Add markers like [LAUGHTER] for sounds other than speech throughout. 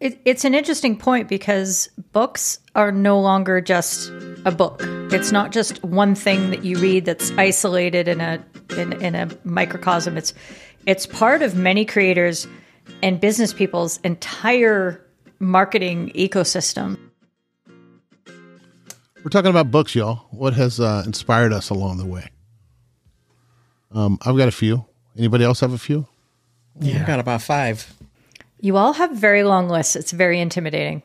It, it's an interesting point because books are no longer just a book. It's not just one thing that you read that's isolated in a in, in a microcosm. It's it's part of many creators and business people's entire marketing ecosystem. We're talking about books, y'all. What has uh, inspired us along the way? Um, I've got a few. Anybody else have a few? Yeah, I got about five. You all have very long lists. It's very intimidating.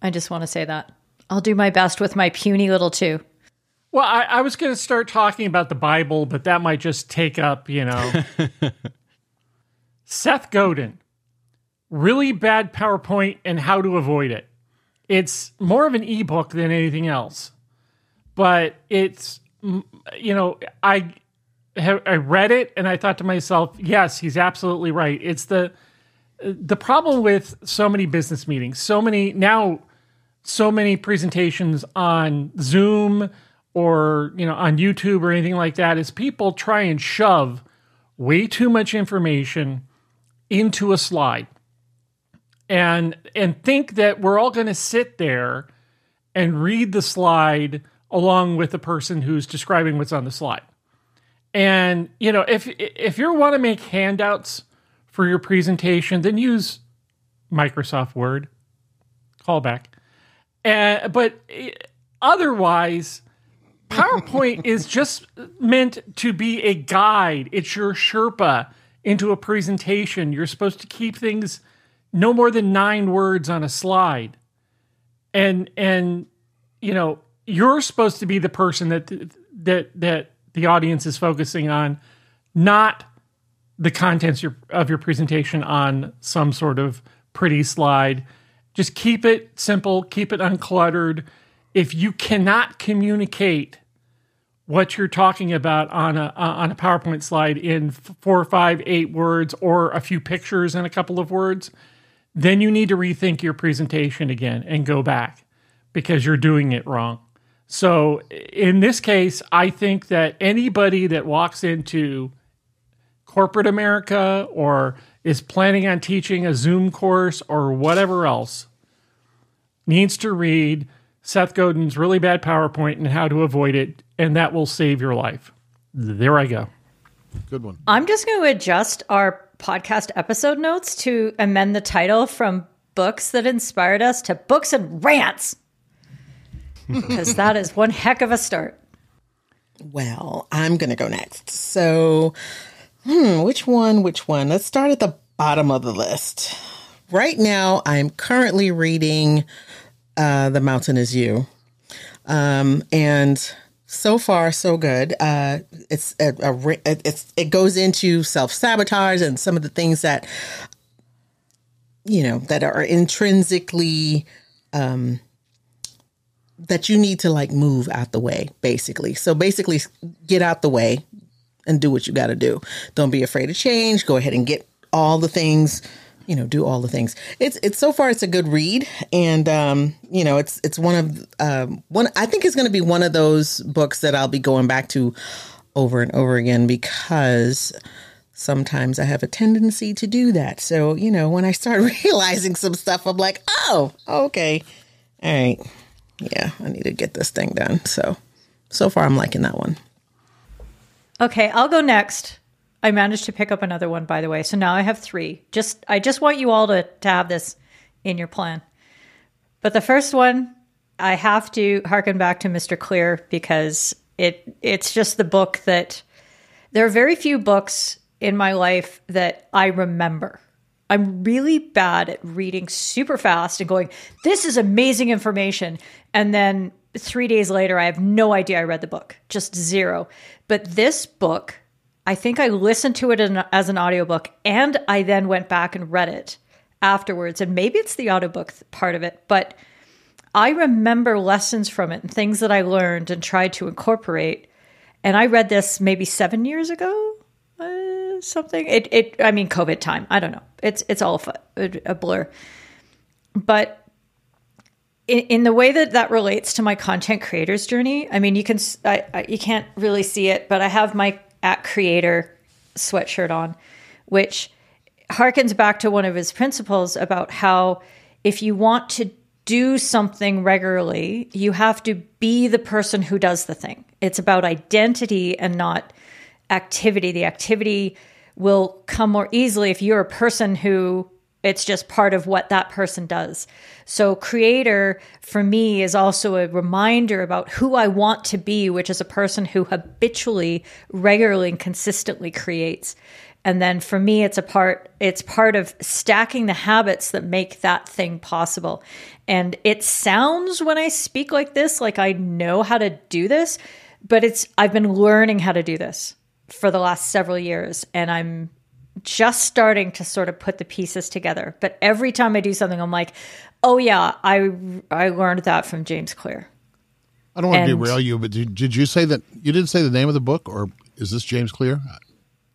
I just want to say that. I'll do my best with my puny little two. Well, I, I was going to start talking about the Bible, but that might just take up, you know. [LAUGHS] Seth Godin, really bad PowerPoint and how to avoid it. It's more of an ebook than anything else, but it's, you know, I I read it and I thought to myself, yes, he's absolutely right. It's the the problem with so many business meetings, so many now so many presentations on Zoom or, you know, on YouTube or anything like that is people try and shove way too much information into a slide. And and think that we're all going to sit there and read the slide along with the person who's describing what's on the slide. And you know, if if you want to make handouts for your presentation, then use Microsoft Word. Callback. And but eh, otherwise, PowerPoint is just meant to be a guide. It's your Sherpa into a presentation. You're supposed to keep things no more than nine words on a slide. And and you know, you're supposed to be the person that that that the audience is focusing on, not the contents of your presentation on some sort of pretty slide. Just keep it simple, keep it uncluttered. If you cannot communicate what you're talking about on a uh, on a PowerPoint slide in four, five, eight words or a few pictures and a couple of words, then you need to rethink your presentation again and go back because you're doing it wrong. So in this case, I think that anybody that walks into corporate America or is planning on teaching a Zoom course or whatever else needs to read Seth Godin's really bad PowerPoint and how to avoid it, and that will save your life. There I go. Good one. I'm just going to adjust our podcast episode notes to amend the title from books that inspired us to books and rants [LAUGHS] because that is one heck of a start. Well, I'm going to go next. So, hmm, which one? Which one? Let's start at the bottom of the list. Right now, I'm currently reading uh, The Mountain Is You. Um, and so far so good. Uh, it's a, a, it's it goes into self sabotage and some of the things that you know that are intrinsically um, that you need to like move out the way, basically. So basically, get out the way and do what you got to do. Don't be afraid of change. Go ahead and get all the things. You know, do all the things. It's it's so far it's a good read, and um, you know, it's it's one of um, one. I think it's going to be one of those books that I'll be going back to over and over again because sometimes I have a tendency to do that. So, you know, when I start [LAUGHS] realizing some stuff, I'm like, oh, okay. All right yeah, I need to get this thing done. So, so far, I'm liking that one. Okay, I'll go next. I managed to pick up another one, by the way. So now I have three. Just I just want you all to, to have this in your plan. But the first one, I have to harken back to Mr. Clear because it it's just the book that there are very few books in my life that I remember. I'm really bad at reading super fast and going, this is amazing information. And then three days later, I have no idea I read the book, just zero. But this book, I think I listened to it as an audiobook and I then went back and read it afterwards. And maybe it's the audiobook part of it, but I remember lessons from it and things that I learned and tried to incorporate. And I read this maybe seven years ago, uh, something. It, it, I mean, COVID time. I don't know. It's, it's all a, a blur. But in, in, the way that that relates to my content creators journey, I mean, you can, I, I, you can't really see it, but I have my at creator sweatshirt on, which harkens back to one of his principles about how if you want to do something regularly, you have to be the person who does the thing. It's about identity and not activity. The activity will come more easily if you're a person who it's just part of what that person does. So, creator for me is also a reminder about who I want to be, which is a person who habitually, regularly, and consistently creates. And then for me, it's a part, it's part of stacking the habits that make that thing possible. And it sounds when I speak like this, like I know how to do this, but it's, I've been learning how to do this for the last several years. And I'm just starting to sort of put the pieces together. But every time I do something, I'm like, oh yeah, I I learned that from James Clear. I don't want And- to derail you, but did, did you say that you didn't say the name of the book, or is this James Clear?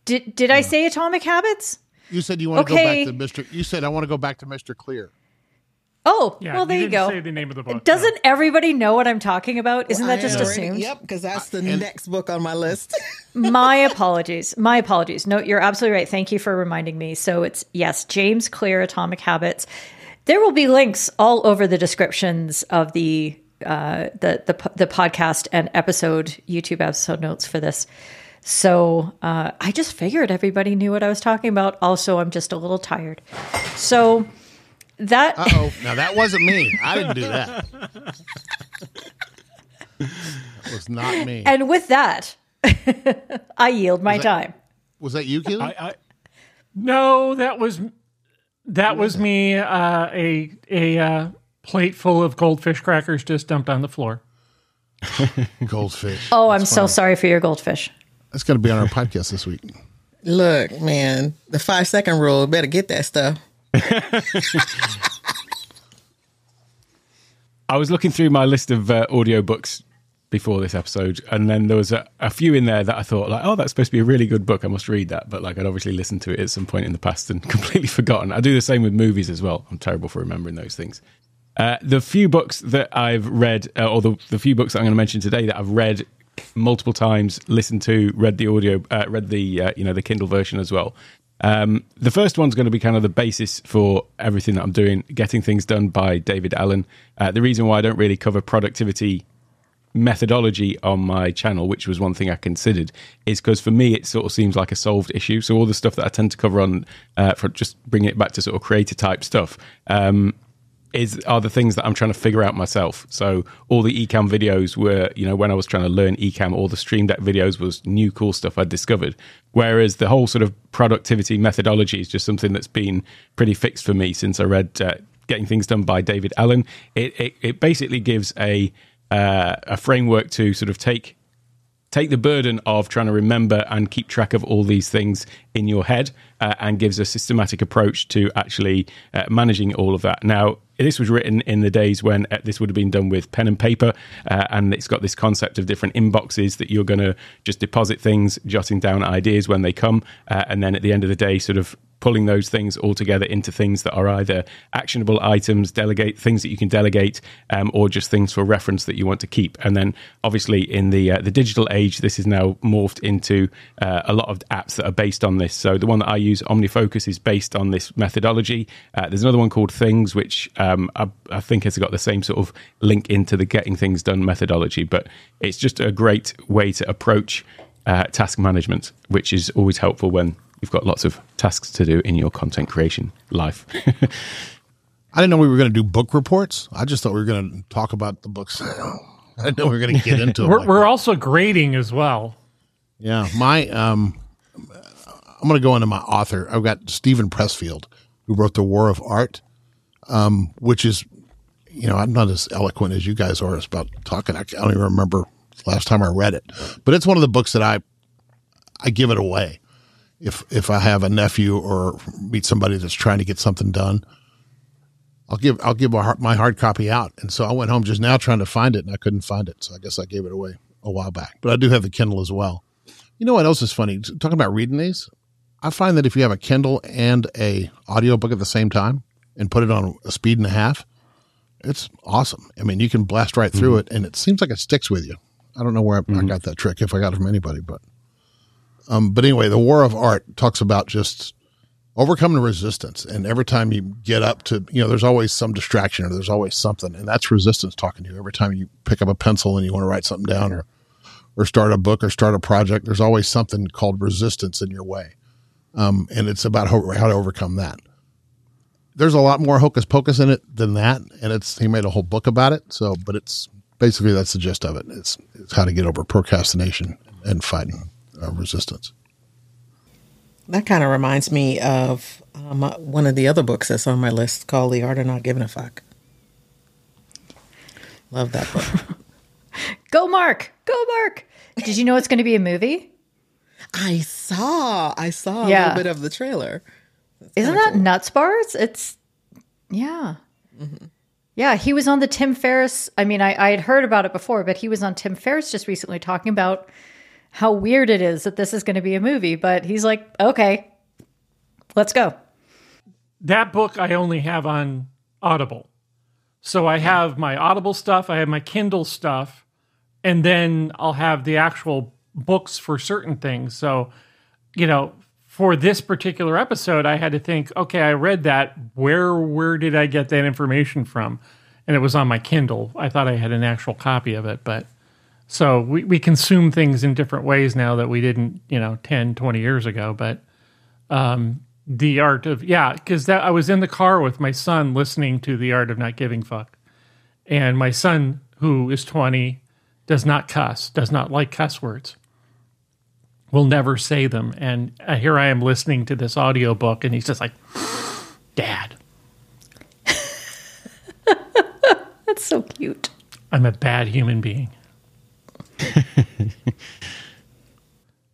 Did did I say Atomic Habits? You said you want to go back to Mister. You said I want to go back to Mister Clear. Oh, Yeah, well there you, didn't go. Say the name of the book. Doesn't everybody know what I'm talking about? Isn't that I just already- assumed? Yep, because that's the next book on my list. [LAUGHS] My apologies. My apologies. No, you're absolutely right. Thank you for reminding me. So it's yes, James Clear, Atomic Habits. There will be links all over the descriptions of the uh, the the the podcast and episode YouTube episode notes for this. So uh, I just figured everybody knew what I was talking about. Also, I'm just a little tired. So that Uh oh, now that wasn't me. I didn't do that. It was not me. and with that, [LAUGHS] I yield my time. Was that you, Keely? I, I no, that was that was me. Uh, a a uh, plate full of goldfish crackers just dumped on the floor. [LAUGHS] Goldfish. Oh, I'm so sorry for your goldfish. That's going to be on our podcast this week. Look, man, the five second rule. Better get that stuff. I was looking through my list of uh, audiobooks before this episode, and then there was a, a few in there that I thought, like, oh, that's supposed to be a really good book. I must read that. But like, I'd obviously listened to it at some point in the past and [LAUGHS] completely forgotten. I do the same with movies as well. I'm terrible for remembering those things. Uh, the few books that I've read, uh, or the, the few books that I'm going to mention today that I've read multiple times, listened to, read the audio, uh, read the uh, you know the Kindle version as well. Um, the first one's going to be kind of the basis for everything that I'm doing, getting things done by David Allen. Uh, the reason why I don't really cover productivity methodology on my channel, which was one thing I considered, is because for me it sort of seems like a solved issue. So all the stuff that I tend to cover on, uh, for just bringing it back to sort of creator type stuff, um, is are the things that I'm trying to figure out myself. So all the Ecamm videos were, you know, when I was trying to learn Ecamm, all the Stream Deck videos was new cool stuff I'd discovered. Whereas the whole sort of productivity methodology is just something that's been pretty fixed for me since I read uh, Getting Things Done by David Allen. It it, it basically gives a uh, a framework to sort of take take the burden of trying to remember and keep track of all these things in your head uh, and gives a systematic approach to actually uh, managing all of that. Now, this was written in the days when uh, this would have been done with pen and paper, uh, and it's got this concept of different inboxes that you're going to just deposit things, jotting down ideas when they come, uh, and then at the end of the day, sort of pulling those things all together into things that are either actionable items, delegate things that you can delegate, um, or just things for reference that you want to keep. And then, obviously, in the uh, the digital age, this is now morphed into uh, a lot of apps that are based on this. So the one that I use, OmniFocus, is based on this methodology. Uh, there's another one called Things, which um, I, I think has got the same sort of link into the getting things done methodology. But it's just a great way to approach uh, task management, which is always helpful when you've got lots of tasks to do in your content creation life. [LAUGHS] I didn't know we were going to do book reports. I just thought we were going to talk about the books. [LAUGHS] I didn't know we were going to get into it. We're, like we're also grading as well. Yeah, my um, I'm going to go into my author. I've got Steven Pressfield, who wrote The War of Art, um, which is, you know, I'm not as eloquent as you guys are about talking. I, I don't even remember the last time I read it, but it's one of the books that I I give it away if if I have a nephew or meet somebody that's trying to get something done. I'll give I'll give my hard, my hard copy out, and so I went home just now trying to find it, and I couldn't find it, so I guess I gave it away a while back. But I do have the Kindle as well. You know what else is funny? Talking about reading these, I find that if you have a Kindle and a audiobook at the same time and put it on a speed and a half, it's awesome. I mean, you can blast right through mm-hmm. it, and it seems like it sticks with you. I don't know where I, I got that trick, if I got it from anybody, but um, but anyway, the War of Art talks about just overcoming resistance. And every time you get up to, you know, there's always some distraction or there's always something. And that's resistance talking to you. Every time you pick up a pencil and you want to write something down or, or start a book or start a project, there's always something called resistance in your way. Um, and it's about how, how to overcome that. There's a lot more hocus pocus in it than that. And it's, he made a whole book about it. So, but it's basically that's the gist of it. It's, it's how to get over procrastination and fighting uh, resistance. That kind of reminds me of um, one of the other books that's on my list called The Art of Not Giving a Fuck. Love that book. [LAUGHS] Go, Mark. Go, Mark. Did you know it's going to be a movie? I saw, I saw a little bit of the trailer. Isn't that nuts bars? It's yeah. Yeah, he was on the Tim Ferriss. I mean, I, I had heard about it before, but he was on Tim Ferriss just recently talking about how weird it is that this is going to be a movie. But he's like, okay, let's go. that book I only have on Audible. So I have my Audible stuff, I have my Kindle stuff, and then I'll have the actual books for certain things. So, you know, for this particular episode, I had to think, okay, I read that. Where where did I get that information from? And it was on my Kindle. I thought I had an actual copy of it, but so we, we consume things in different ways now that we didn't, you know, 10, 20 years ago. But the art of yeah because that i was in the car with my son listening to the art of not giving fuck and my son who is 20 does not cuss does not like cuss words will never say them and uh, here i am listening to this audiobook and he's just like dad [LAUGHS] That's so cute. I'm a bad human being. [LAUGHS]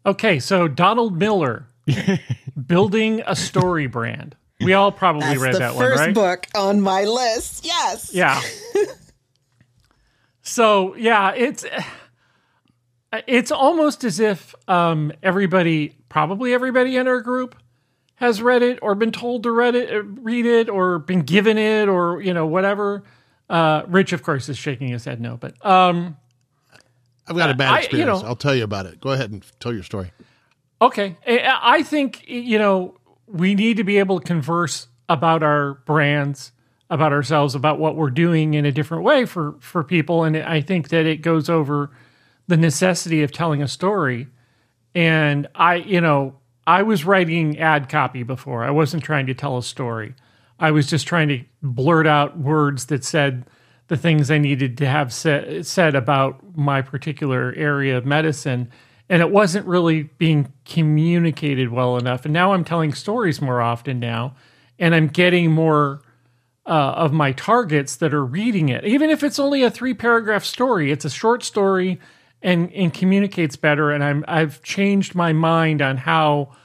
okay, so Donald Miller [LAUGHS] building a story brand. We all probably That's read the that one, first right? book on my list. Yes. Yeah. [LAUGHS] so yeah, it's it's almost as if um, everybody, probably everybody in our group, has read it or been told to read it, uh, read it, or been given it, or you know whatever. Uh, Rich, of course, is shaking his head no, but um, I've got a bad I- you experience. know- I'll tell you about it. Go ahead and tell your story. Okay. I I think, you know, we need to be able to converse about our brands, about ourselves, about what we're doing in a different way for, for people. And I think that it goes over the necessity of telling a story. And I, you know, I was writing ad copy before. I wasn't trying to tell a story. I was just trying to blurt out words that said the things I needed to have said, said about my particular area of medicine. And it wasn't really being communicated well enough. And now I'm telling stories more often now, and I'm getting more uh, of my targets that are reading it. Even if it's only a three paragraph story, it's a short story and, and communicates better. And I'm, I've changed my mind on how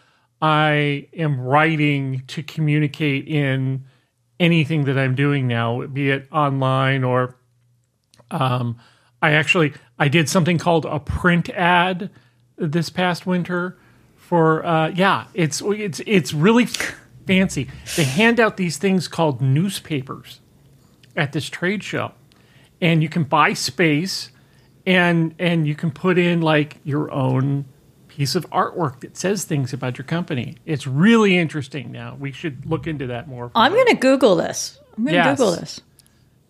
I am writing to communicate in anything that I'm doing now, be it online or um, I actually I did something called a print ad this past winter for uh, yeah it's it's it's really fancy. They hand out these things called newspapers at this trade show, and you can buy space and and you can put in like your own piece of artwork that says things about your company. It's really interesting. Now we should look into that more. I'm going to Google this. I'm going to Yes. Google this.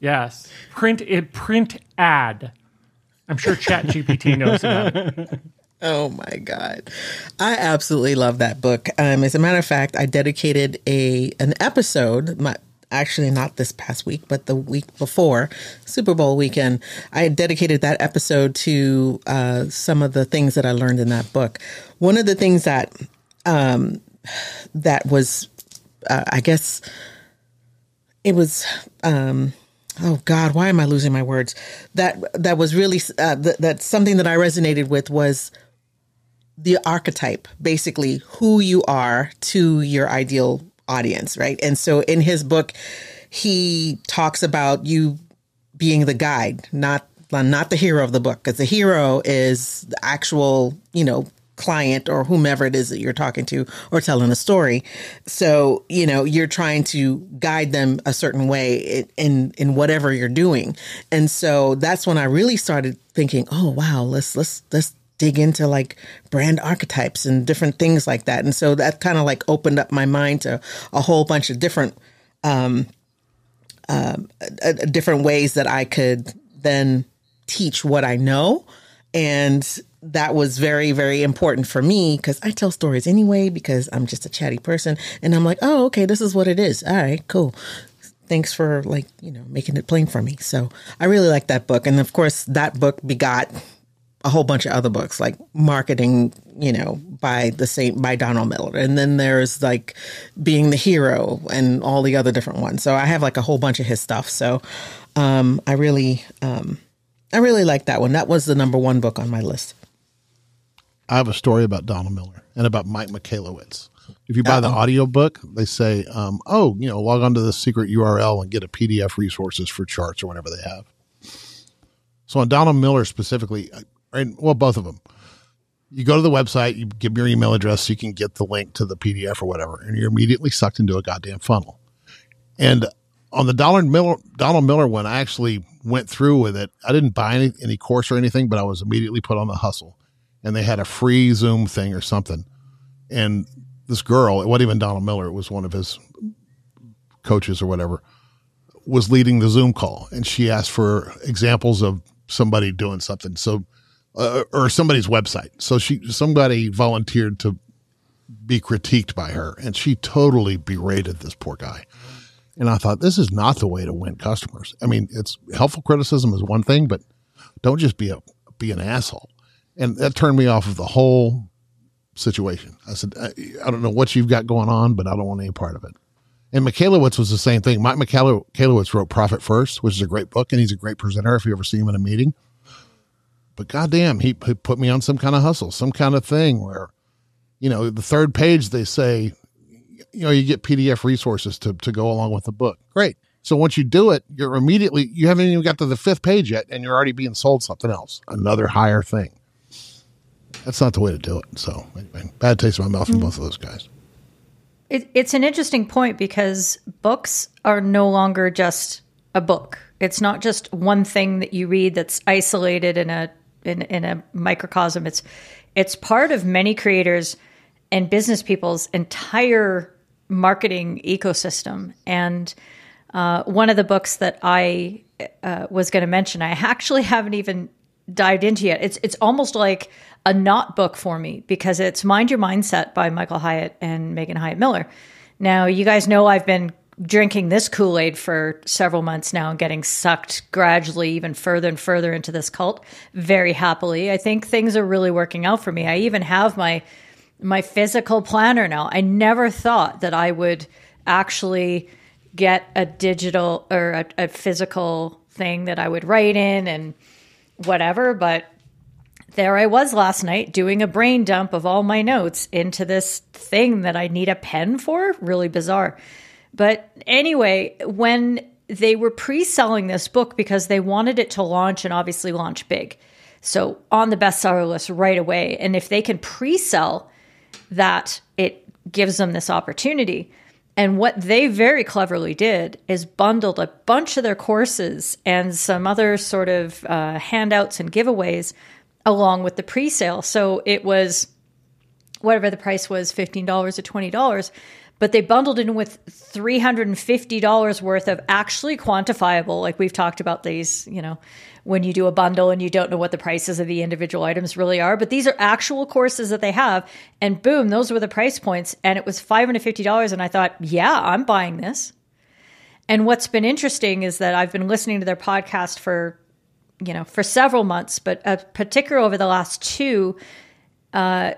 Yes, print it. Print ad. I'm sure ChatGPT [LAUGHS] knows about it. Oh my God. I absolutely love that book. Um, as a matter of fact, I dedicated a an episode, my, actually not this past week, but the week before, Super Bowl weekend, I dedicated that episode to uh, some of the things that I learned in that book. One of the things that um, that was, uh, I guess, it was um oh god why am i losing my words that that was really uh, th- that's something that i resonated with was the archetype basically who you are to your ideal audience right? And so in his book he talks about you being the guide not not the hero of the book because the hero is the actual you know client or whomever it is that you're talking to or telling a story. So you know you're trying to guide them a certain way in in, whatever you're doing. And so that's when i really started thinking oh wow let's let's let's dig into like brand archetypes and different things like that. And so that kind of like opened up my mind to a whole bunch of different, um, uh, different ways that I could then teach what I know. And that was very, very important for me because I tell stories anyway because I'm just a chatty person. And I'm like, oh, okay, this is what it is. All right, cool. Thanks for like, you know, making it plain for me. So I really like that book. And of course, that book begot a whole bunch of other books like marketing, you know, by the same by Donald Miller. And then there's like being the hero and all the other different ones. So I have like a whole bunch of his stuff. So um I really um I really like that one. That was the number one book on my list. I have a story about Donald Miller and about Mike Michalowicz. If you buy Uh-oh. the audio book, they say, um, oh, you know, log on to the secret URL and get a PDF resources for charts or whatever they have. So on Donald Miller specifically, and well, both of them. You go to the website, you give your email address, so you can get the link to the PDF or whatever, and you're immediately sucked into a goddamn funnel. And on the Donald Miller, Donald Miller one, I actually went through with it. I didn't buy any, any course or anything, but I was immediately put on the hustle. And they had a free Zoom thing or something. And this girl, it wasn't even Donald Miller, it was one of his coaches or whatever, was leading the Zoom call. And she asked for examples of somebody doing something. So uh, or somebody's website. So she somebody volunteered to be critiqued by her, and she totally berated this poor guy. And I thought this is not the way to win customers. I mean, it's helpful criticism is one thing, but don't just be a be an asshole. And that turned me off of the whole situation. I said, I, I don't know what you've got going on, but I don't want any part of it. And Michalowicz was the same thing. Mike Michalowicz wrote Profit First, which is a great book, and he's a great presenter if you ever see him in a meeting. But goddamn, he, he put me on some kind of hustle, some kind of thing where, you know, the third page they say, you know, you get PDF resources to to go along with the book. Great. So once you do it, you're immediately you haven't even got to the fifth page yet, and you're already being sold something else, another higher thing. That's not the way to do it. So anyway, bad taste in my mouth from mm-hmm. both of those guys. It, it's an interesting point because books are no longer just a book. It's not just one thing that you read that's isolated in a in, in a microcosm. It's it's part of many creators and business people's entire marketing ecosystem. And uh, one of the books that I uh, was going to mention, I [LAUGHS] actually haven't even dived into yet. It's it's almost like a not book for me because it's Mind Your Mindset by Michael Hyatt and Megan Hyatt Miller. Now, you guys know I've been drinking this Kool Aid for several months now and getting sucked gradually even further and further into this cult very happily. I think things are really working out for me. I even have my my physical planner now. I never thought that I would actually get a digital or a, a physical thing that I would write in and whatever, but there I was last night doing a brain dump of all my notes into this thing that I need a pen for. Really bizarre. But anyway, when they were pre selling this book because they wanted it to launch and obviously launch big. So on the bestseller list right away. And if they can pre sell that, it gives them this opportunity. And what they very cleverly did is bundled a bunch of their courses and some other sort of uh, handouts and giveaways along with the pre sale. So it was whatever the price was $15 or $20 but they bundled in with $350 worth of actually quantifiable like we've talked about these you know when you do a bundle and you don't know what the prices of the individual items really are but these are actual courses that they have. And boom those were the price points. And it was $550 and i thought yeah i'm buying this. And what's been interesting is that i've been listening to their podcast for you know for several months but uh, particular over the last two uh,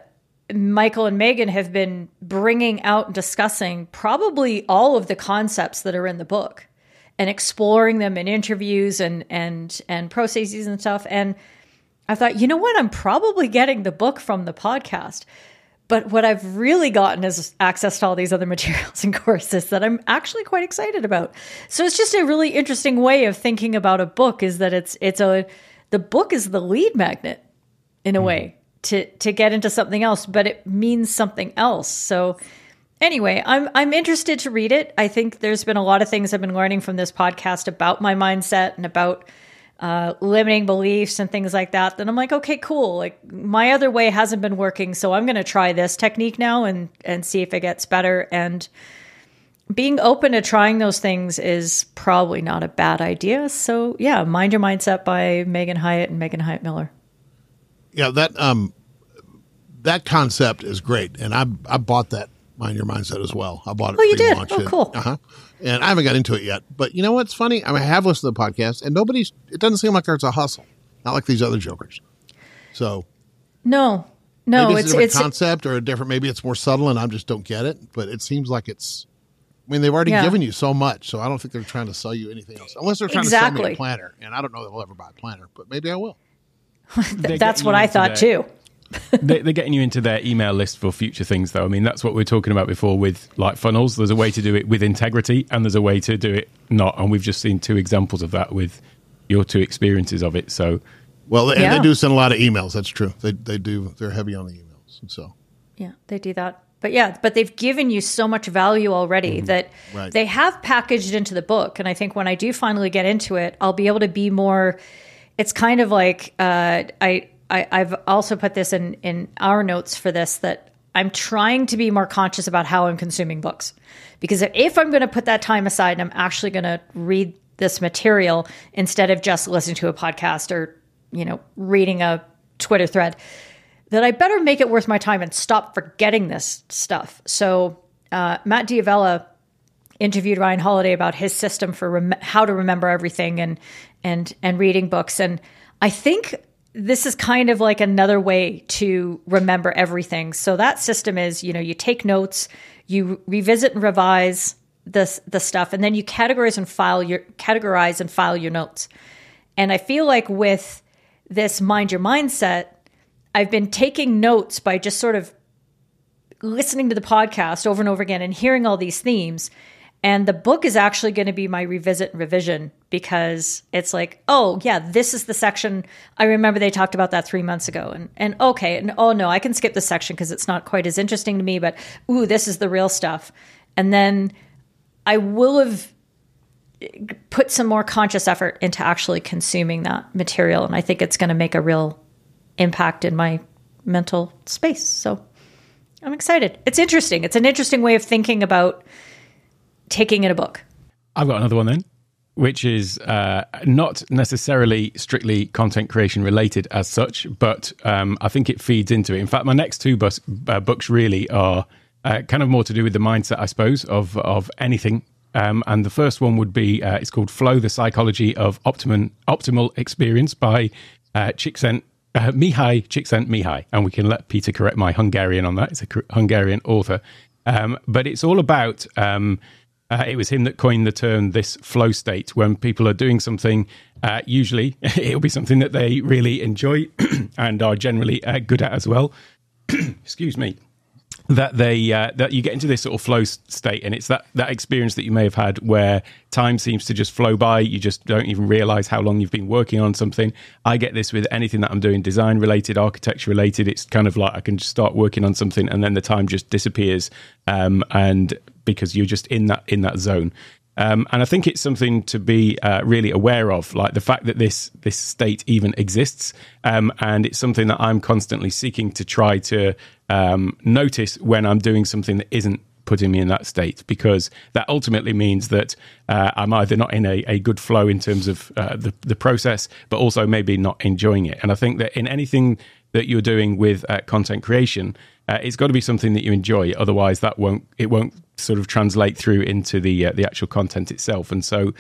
Michael and Megan have been bringing out and discussing probably all of the concepts that are in the book and exploring them in interviews and and and processes and stuff and I thought, you know what? I'm probably getting the book from the podcast. But what I've really gotten is access to all these other [LAUGHS] materials and courses that I'm actually quite excited about. So it's just a really interesting way of thinking about a book is that it's it's a the book is the lead magnet in a mm. way to to get into something else, but it means something else. So anyway, I'm I'm interested to read it. I think there's been a lot of things I've been learning from this podcast about my mindset and about uh, limiting beliefs and things like that, then I'm like, okay, cool. Like my other way hasn't been working, so I'm going to try this technique now and and see if it gets better. And being open to trying those things is probably not a bad idea. So yeah, Mind Your Mindset by Megan Hyatt and Megan Hyatt Miller. Yeah, that um that concept is great, and I I bought that Mind Your Mindset as well. I bought it. Oh, you did? Oh, it. cool. Uh-huh. And I haven't got into it yet. But you know what's funny? I, mean, I have listened to the podcast, and nobody's. It doesn't seem like there's a hustle, not like these other jokers. So No, no, maybe it's, it's a different it's concept or a different. Maybe it's more subtle, and I just don't get it. But it seems like it's. I mean, they've already Yeah. given you so much, so I don't think they're trying to sell you anything else, unless they're trying to sell me a planner. And I don't know that I'll ever buy a planner, but maybe I will. [LAUGHS] They're that's what I thought their- too. [LAUGHS] they, they're getting you into their email list for future things, though. I mean, that's what we are talking about before with like funnels. There's a way to do it with integrity, and there's a way to do it not. And we've just seen two examples of that with your two experiences of it. So, Well, and Yeah. they do send a lot of emails. That's true. They they do. They're heavy on the emails, and so. Yeah, they do that. But yeah, but they've given you so much value already mm-hmm. that Right. they have packaged into the book. And I think when I do finally get into it, I'll be able to be more. It's kind of like uh, I, I I've also put this in in our notes for this that I'm trying to be more conscious about how I'm consuming books because if I'm going to put that time aside and I'm actually going to read this material instead of just listening to a podcast or you know reading a Twitter thread that I better make it worth my time and stop forgetting this stuff. So uh, Matt D'Avella interviewed Ryan Holiday about his system for rem- how to remember everything and and and reading books, and I think this is kind of like another way to remember everything. So that system is, you know, you take notes, you revisit and revise the the stuff, and then you categorize and file your categorize and file your notes. And I feel like with this mind your mindset, I've been taking notes by just sort of listening to the podcast over and over again and hearing all these themes. And the book is actually going to be my revisit and revision because it's like, oh yeah, this is the section I remember they talked about that three months ago, and and okay, and oh no, I can skip this section because it's not quite as interesting to me, but ooh, this is the real stuff. And then I will have put some more conscious effort into actually consuming that material, and I think it's going to make a real impact in my mental space. So I'm excited. It's interesting. It's an interesting way of thinking about taking in a book. I've got another one then, which is uh, not necessarily strictly content creation related as such, but um, I think it feeds into it. In fact, my next two bus, uh, books really are uh, kind of more to do with the mindset, I suppose, of of anything. Um, and the first one would be uh, it's called "Flow: The Psychology of Optimum Optimal Experience" by uh, Csikszent uh, Mihaly Csikszentmihalyi, and we can let Peter correct my Hungarian on that. It's a Hungarian author, um, but it's all about. Um, uh, it was him that coined the term this flow state when people are doing something. Uh, usually, [LAUGHS] it'll be something that they really enjoy [CLEARS THROAT] and are generally uh, good at as well. [CLEARS THROAT] Excuse me. That they uh, that you get into this sort of flow state, and it's that that experience that you may have had where time seems to just flow by. You just don't even realize how long you've been working on something. I get this with anything that I'm doing, design related, architecture related. It's kind of like I can just start working on something, and then the time just disappears, um, and because you're just in that in that zone. Um, and I think it's something to be uh, really aware of, like the fact that this this state even exists, um, and it's something that I'm constantly seeking to try to um, notice when I'm doing something that isn't putting me in that state, because that ultimately means that uh, I'm either not in a, a good flow in terms of uh, the the process, but also maybe not enjoying it. And I think that in anything that you're doing with uh, content creation, uh, it's got to be something that you enjoy. Otherwise, that won't it won't sort of translate through into the uh, the actual content itself. And so,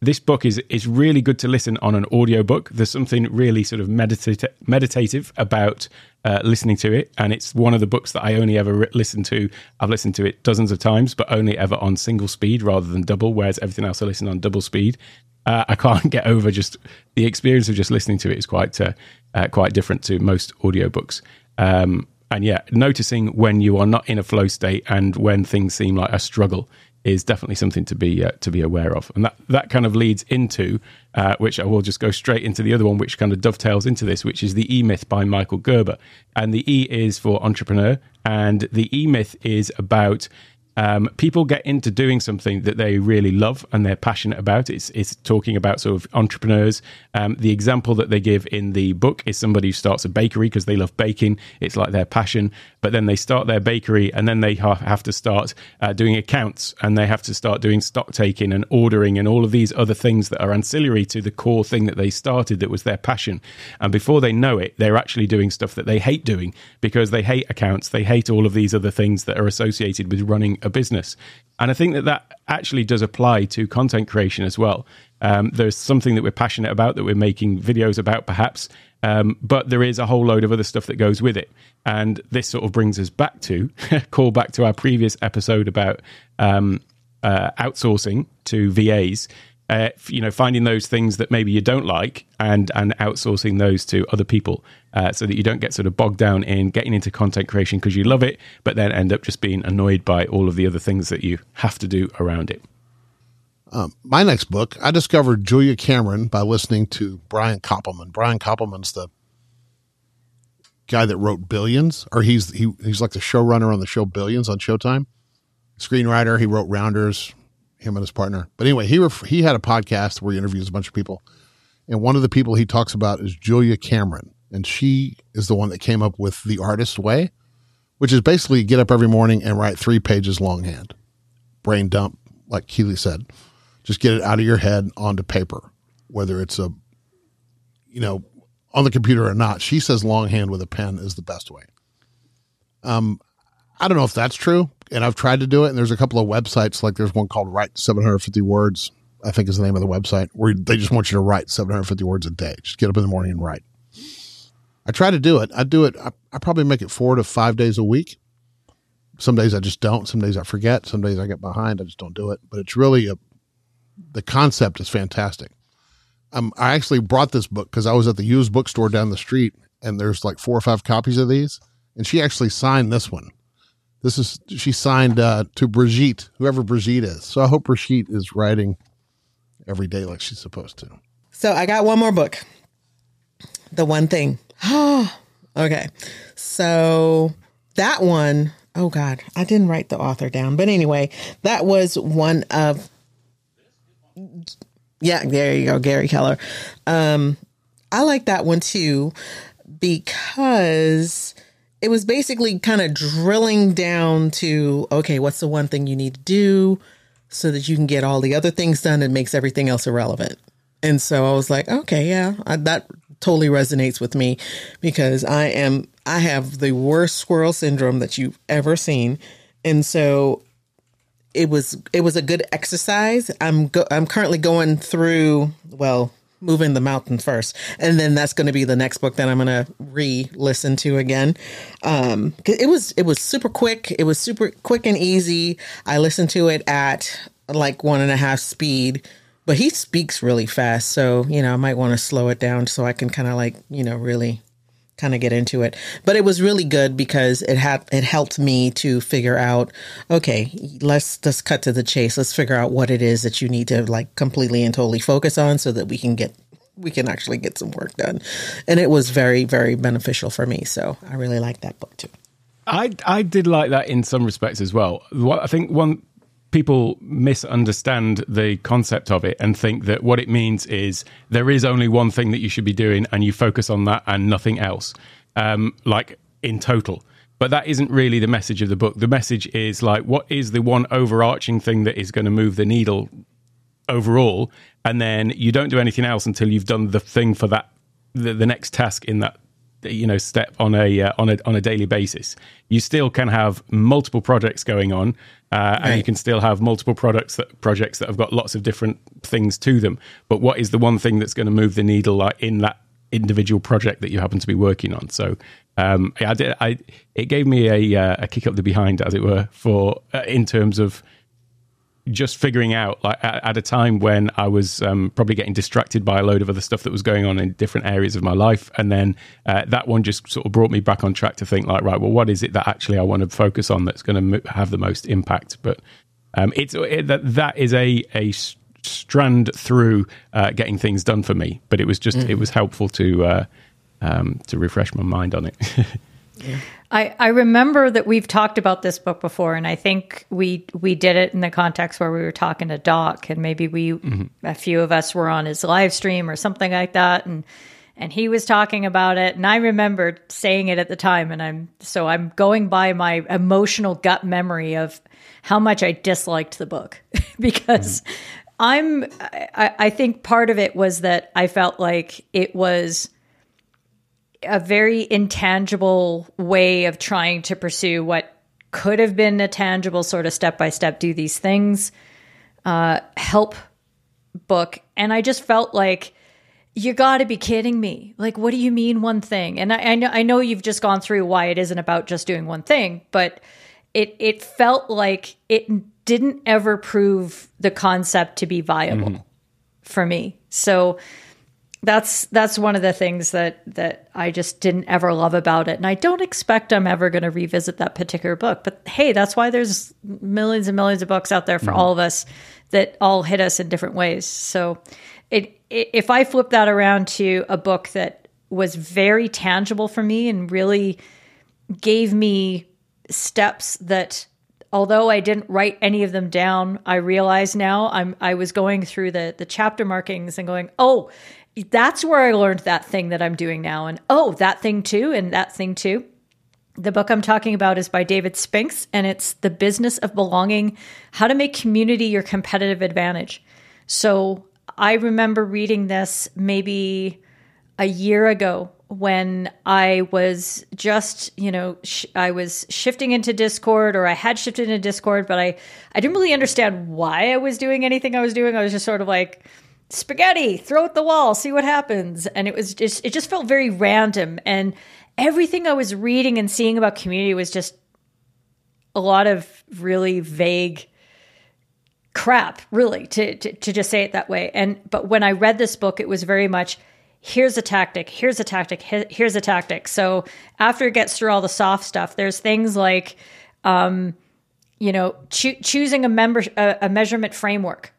this book is is really good to listen on an audiobook. There's something really sort of medita- meditative about uh, listening to it, and it's one of the books that I only ever re- listen to. I've listened to it dozens of times, but only ever on single speed rather than double. Whereas everything else I listen on double speed. Uh, I can't [LAUGHS] get over just the experience of just listening to it is quite uh, uh, quite different to most audiobooks. Um, and yeah, noticing when you are not in a flow state and when things seem like a struggle is definitely something to be uh, to be aware of, and that that kind of leads into uh, which I will just go straight into the other one, which kind of dovetails into this, which is the E Myth by Michael Gerber, and the E is for entrepreneur, and the E Myth is about um, people get into doing something that they really love and they're passionate about. It's it's talking about sort of entrepreneurs. Um, the example that they give in the book is somebody who starts a bakery because they love baking. It's like their passion, but then they start their bakery and then they ha- have to start uh, doing accounts and they have to start doing stock taking and ordering and all of these other things that are ancillary to the core thing that they started that was their passion. And before they know it, they're actually doing stuff that they hate doing because they hate accounts, they hate all of these other things that are associated with running a business. And I think that that actually does apply to content creation as well. Um, there's something that we're passionate about that we're making videos about, perhaps, um, but there is a whole load of other stuff that goes with it. And this sort of brings us back to [LAUGHS] call back to our previous episode about um, uh, outsourcing to VAs uh, you know, finding those things that maybe you don't like and and outsourcing those to other people, uh, so that you don't get sort of bogged down in getting into content creation because you love it, but then end up just being annoyed by all of the other things that you have to do around it. Um, my next book, I discovered Julia Cameron by listening to Brian Koppelman. Brian Koppelman's the guy that wrote Billions, or he's he, he's like the showrunner on the show Billions on Showtime. Screenwriter, he wrote Rounders, him and his partner. But anyway, he ref- he had a podcast where he interviews a bunch of people, and one of the people he talks about is Julia Cameron, and she is the one that came up with the artist way, which is basically get up every morning and write three pages longhand, brain dump, like Keely said, just get it out of your head onto paper, whether it's a, you know, on the computer or not. She says longhand with a pen is the best way. Um, I don't know if that's true, and I've tried to do it. And there's a couple of websites, like there's one called Write 750 Words, I think is the name of the website, where they just want you to write 750 words a day. Just get up in the morning and write. I try to do it. I do it. I, I probably make it four to five days a week. Some days I just don't. Some days I forget. Some days I get behind. I just don't do it. But it's really a, the concept is fantastic. Um, I actually brought this book because I was at the used bookstore down the street, and there's like four or five copies of these, and she actually signed this one this is she signed uh, to Brigitte, whoever Brigitte is. So I hope Brigitte is writing every day like she's supposed to. So I got one more book. The one thing. Oh [GASPS] okay. So that one, oh God, I didn't write the author down. But anyway, that was one of yeah, there you go, Gary Keller. Um, I like that one too because it was basically kind of drilling down to okay, what's the one thing you need to do so that you can get all the other things done and makes everything else irrelevant. And so I was like, okay, yeah, I, that totally resonates with me because I am I have the worst squirrel syndrome that you've ever seen. And so it was it was a good exercise. I'm go, I'm currently going through well, moving the mountain first. And then that's going to be the next book that i'm going to re-listen to again. Um it was it was super quick. It was super quick and easy. I listened to it at like one and a half speed but he speaks really fast so you know i might want to slow it down so i can kind of like you know really kind of get into it. But it was really good because it had it helped me to figure out, okay, let's just cut to the chase. Let's figure out what it is that you need to like completely and totally focus on so that we can get we can actually get some work done. And it was very, very beneficial for me. So I really like that book too. I I did like that in some respects as well. What I think one people misunderstand the concept of it and think that what it means is there is only one thing that you should be doing and you focus on that and nothing else, um, like in total. But that isn't really the message of the book. The message is like, what is the one overarching thing that is going to move the needle overall? And then you don't do anything else until you've done the thing for that, the, the next task in that you know step on a uh, on a on a daily basis you still can have multiple projects going on uh, and you can still have multiple products that projects that have got lots of different things to them. But what is the one thing that's going to move the needle like, in that individual project that you happen to be working on? So um, I did. I it gave me a uh, a kick up the behind, as it were, for uh, in terms of just figuring out like at, at, a time when I was um, probably getting distracted by a load of other stuff that was going on in different areas of my life, and then uh, that one just sort of brought me back on track to think like, right, well, what is it that actually I want to focus on that's going to have the most impact? But um, it's it, that that is a a strand through uh, getting things done for me, but it was just mm. it was helpful to uh, um, to refresh my mind on it. [LAUGHS] I, I remember that we've talked about this book before, and I think we we did it in the context where we were talking to Doc, and maybe we mm-hmm. a few of us were on his live stream or something like that, and and he was talking about it, and I remembered saying it at the time, and I'm so I'm going by my emotional gut memory of how much I disliked the book. [LAUGHS] Because mm-hmm. I'm I, I think part of it was that I felt like it was a very intangible way of trying to pursue what could have been a tangible sort of step by step do these things uh, help book. And i just felt like you got to be kidding me. Like what do you mean one thing? And I, I know i know you've just gone through why it isn't about just doing one thing but it it felt like it didn't ever prove the concept to be viable for me. So that's that's one of the things that that I just didn't ever love about it, and I don't expect I'm ever going to revisit that particular book. But hey, that's why there's millions and millions of books out there for mm-hmm. all of us that all hit us in different ways. So, it, it if I flip that around to a book that was very tangible for me and really gave me steps that although I didn't write any of them down, I realize now I'm I was going through the the chapter markings and going, "Oh, that's where I learned that thing that I'm doing now and oh, that thing too and that thing too." The book I'm talking about is by David Spinks and it's The Business of Belonging: How to Make Community Your Competitive Advantage. So, I remember reading this maybe a year ago when I was just, you know, sh- I was shifting into Discord or I had shifted into Discord, but I, I didn't really understand why I was doing anything I was doing. I was just sort of like, spaghetti, throw it at the wall, see what happens. And it was just, it just felt very random. And everything I was reading and seeing about community was just a lot of really vague crap, really, to, to, to just say it that way. And, but when I read this book, it was very much, here's a tactic, here's a tactic, here's a tactic. So after it gets through all the soft stuff, there's things like, um, you know, cho- choosing a member a, a measurement framework.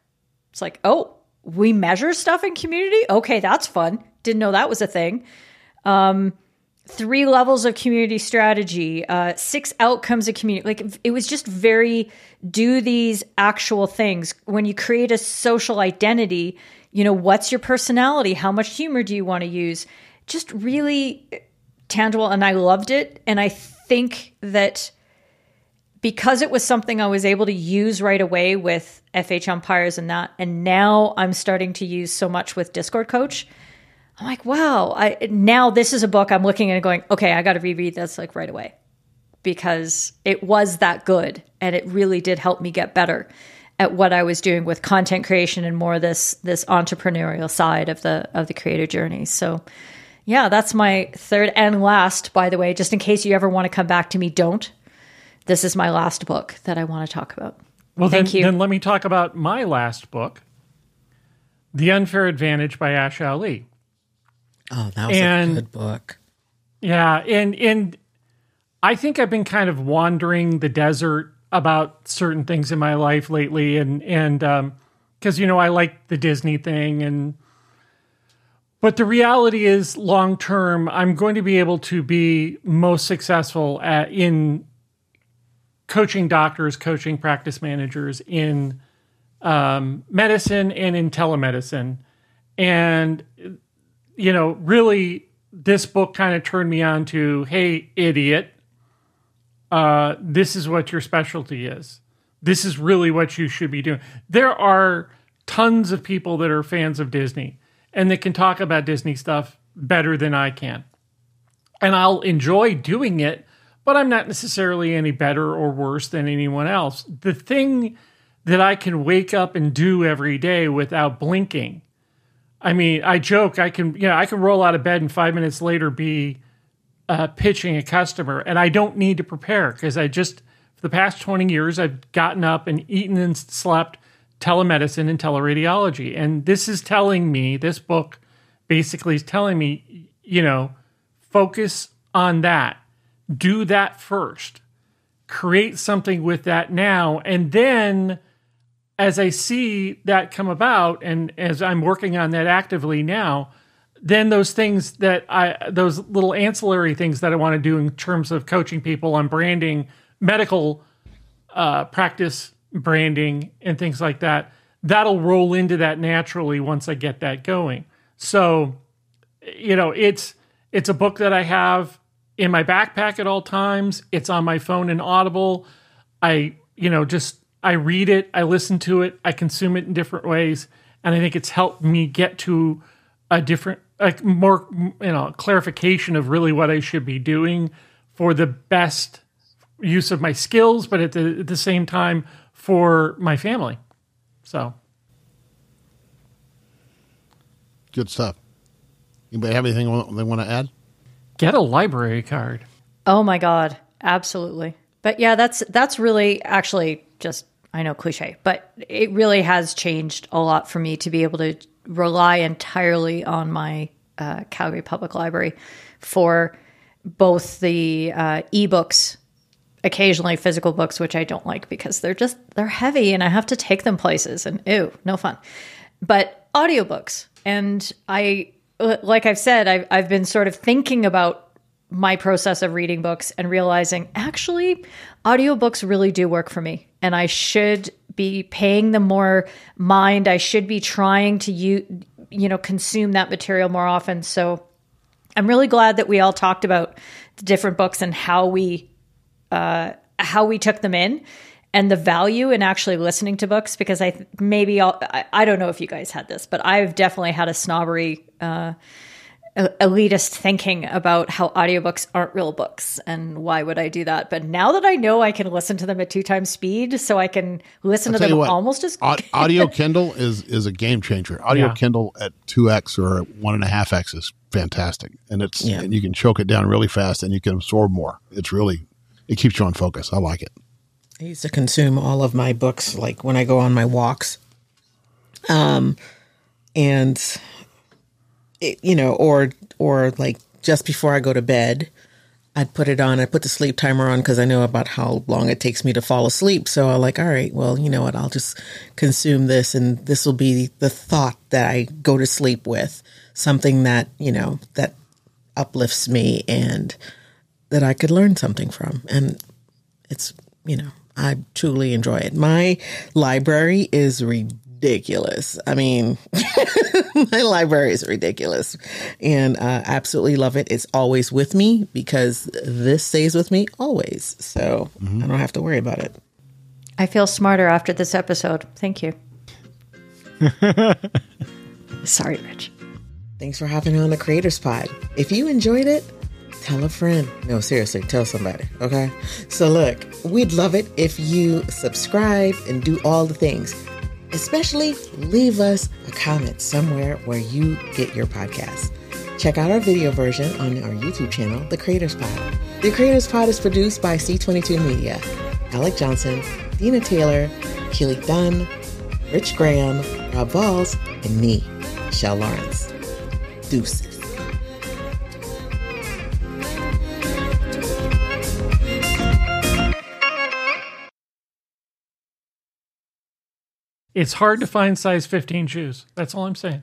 It's like, oh, we measure stuff in community. Okay, that's fun. Didn't know that was a thing. Um, three levels of community strategy, uh, six outcomes of community. Like it was just very do these actual things. When you create a social identity, you know, what's your personality? How much humor do you want to use? Just really tangible. And I loved it. And I think that because it was something I was able to use right away with FH umpires and that, and now I'm starting to use so much with Discord Coach. I'm like, wow, I now this is a book I'm looking at and going, okay, I got to reread this like right away because it was that good and it really did help me get better at what I was doing with content creation and more this this entrepreneurial side of the of the creator journey. So yeah, that's my third and last, by the way, just in case you ever want to come back to me, don't. This is my last book that I want to talk about. Well, Thank then, you. then let me talk about my last book, The Unfair Advantage by Ash Ali. Oh, that was And- a good book. Yeah, and and I think I've been kind of wandering the desert about certain things in my life lately, and and um, because you know I like the Disney thing, and but the reality is, long term, I'm going to be able to be most successful at in coaching doctors, coaching practice managers in um, medicine and in telemedicine, and you know, really, this book kind of turned me on to, hey, idiot, uh, this is what your specialty is. This is really what you should be doing. There are tons of people that are fans of Disney and that can talk about Disney stuff better than I can. And I'll enjoy doing it, but I'm not necessarily any better or worse than anyone else. The thing that I can wake up and do every day without blinking I mean, I joke. I can, you know, I can roll out of bed and five minutes later be uh, pitching a customer, and I don't need to prepare because I just for the past twenty years I've gotten up and eaten and slept telemedicine and teleradiology, and this is telling me this book basically is telling me, you know, focus on that, do that first, create something with that now, and then as I see that come about, and as I'm working on that actively now, then those things that I, those little ancillary things that I want to do in terms of coaching people on branding, medical uh, practice branding, and things like that, that'll roll into that naturally once I get that going. So, you know, it's it's a book that I have in my backpack at all times. It's on my phone and Audible. I, you know, just I read it, I listen to it, I consume it in different ways, and I think it's helped me get to a different, a more, you know, clarification of really what I should be doing for the best use of my skills, but at the, at the same time for my family. So, Good stuff. Anybody have anything they want to add? Get a library card. Oh my god, absolutely. But yeah, that's that's really actually just I know cliche, but it really has changed a lot for me to be able to rely entirely on my uh, Calgary Public Library for both the uh, ebooks, occasionally physical books, which I don't like because they're just they're heavy and I have to take them places and ew, no fun. But audiobooks, and I like I've said, I've I've been sort of thinking about my process of reading books and realizing actually audiobooks really do work for me and I should be paying them more mind. I should be trying to you you know consume that material more often. So I'm really glad that we all talked about the different books and how we uh, how we took them in and the value in actually listening to books because I maybe I'll, I, I don't know if you guys had this, but I've definitely had a snobbery uh, elitist thinking about how audiobooks aren't real books and why would I do that? But now that I know I can listen to them at two times speed, so I can listen I'll to them what, almost as Au- audio [LAUGHS] Kindle is is a game changer. Audio Yeah. Kindle at two x or one and a half x is fantastic, and it's Yeah. and you can choke it down really fast, and you can absorb more. It's really it keeps you on focus. I like it. I used to consume all of my books like when I go on my walks. Um and it, you know or or like just before I go to bed, I'd put it on. I put the sleep timer on because I know about how long it takes me to fall asleep. So I'm like, all right, well, you know what? I'll just consume this, and this will be the thought that I go to sleep with, something that you know that uplifts me and that I could learn something from. And it's you know I truly enjoy it. My library is ridiculous. I mean, [LAUGHS] my library is ridiculous, and uh, absolutely love it. It's always with me because this stays with me always, so I don't have to worry about it. I feel smarter after this episode. Thank you. [LAUGHS] Sorry, Rich. Thanks for hopping on the Creators Pod. If you enjoyed it, tell a friend. No, seriously, tell somebody, okay? So, look, we'd love it if you subscribe and do all the things. Especially leave us a comment somewhere where you get your podcast. Check out our video version on our YouTube channel, The Creators Pod. The Creators Pod is produced by C22 Media. Alec Johnson, Dina Taylor, Keely Dunn, Rich Graham, Rob Valls, and me, Michelle Lawrence. Deuces. It's hard to find size 15 shoes. That's all I'm saying.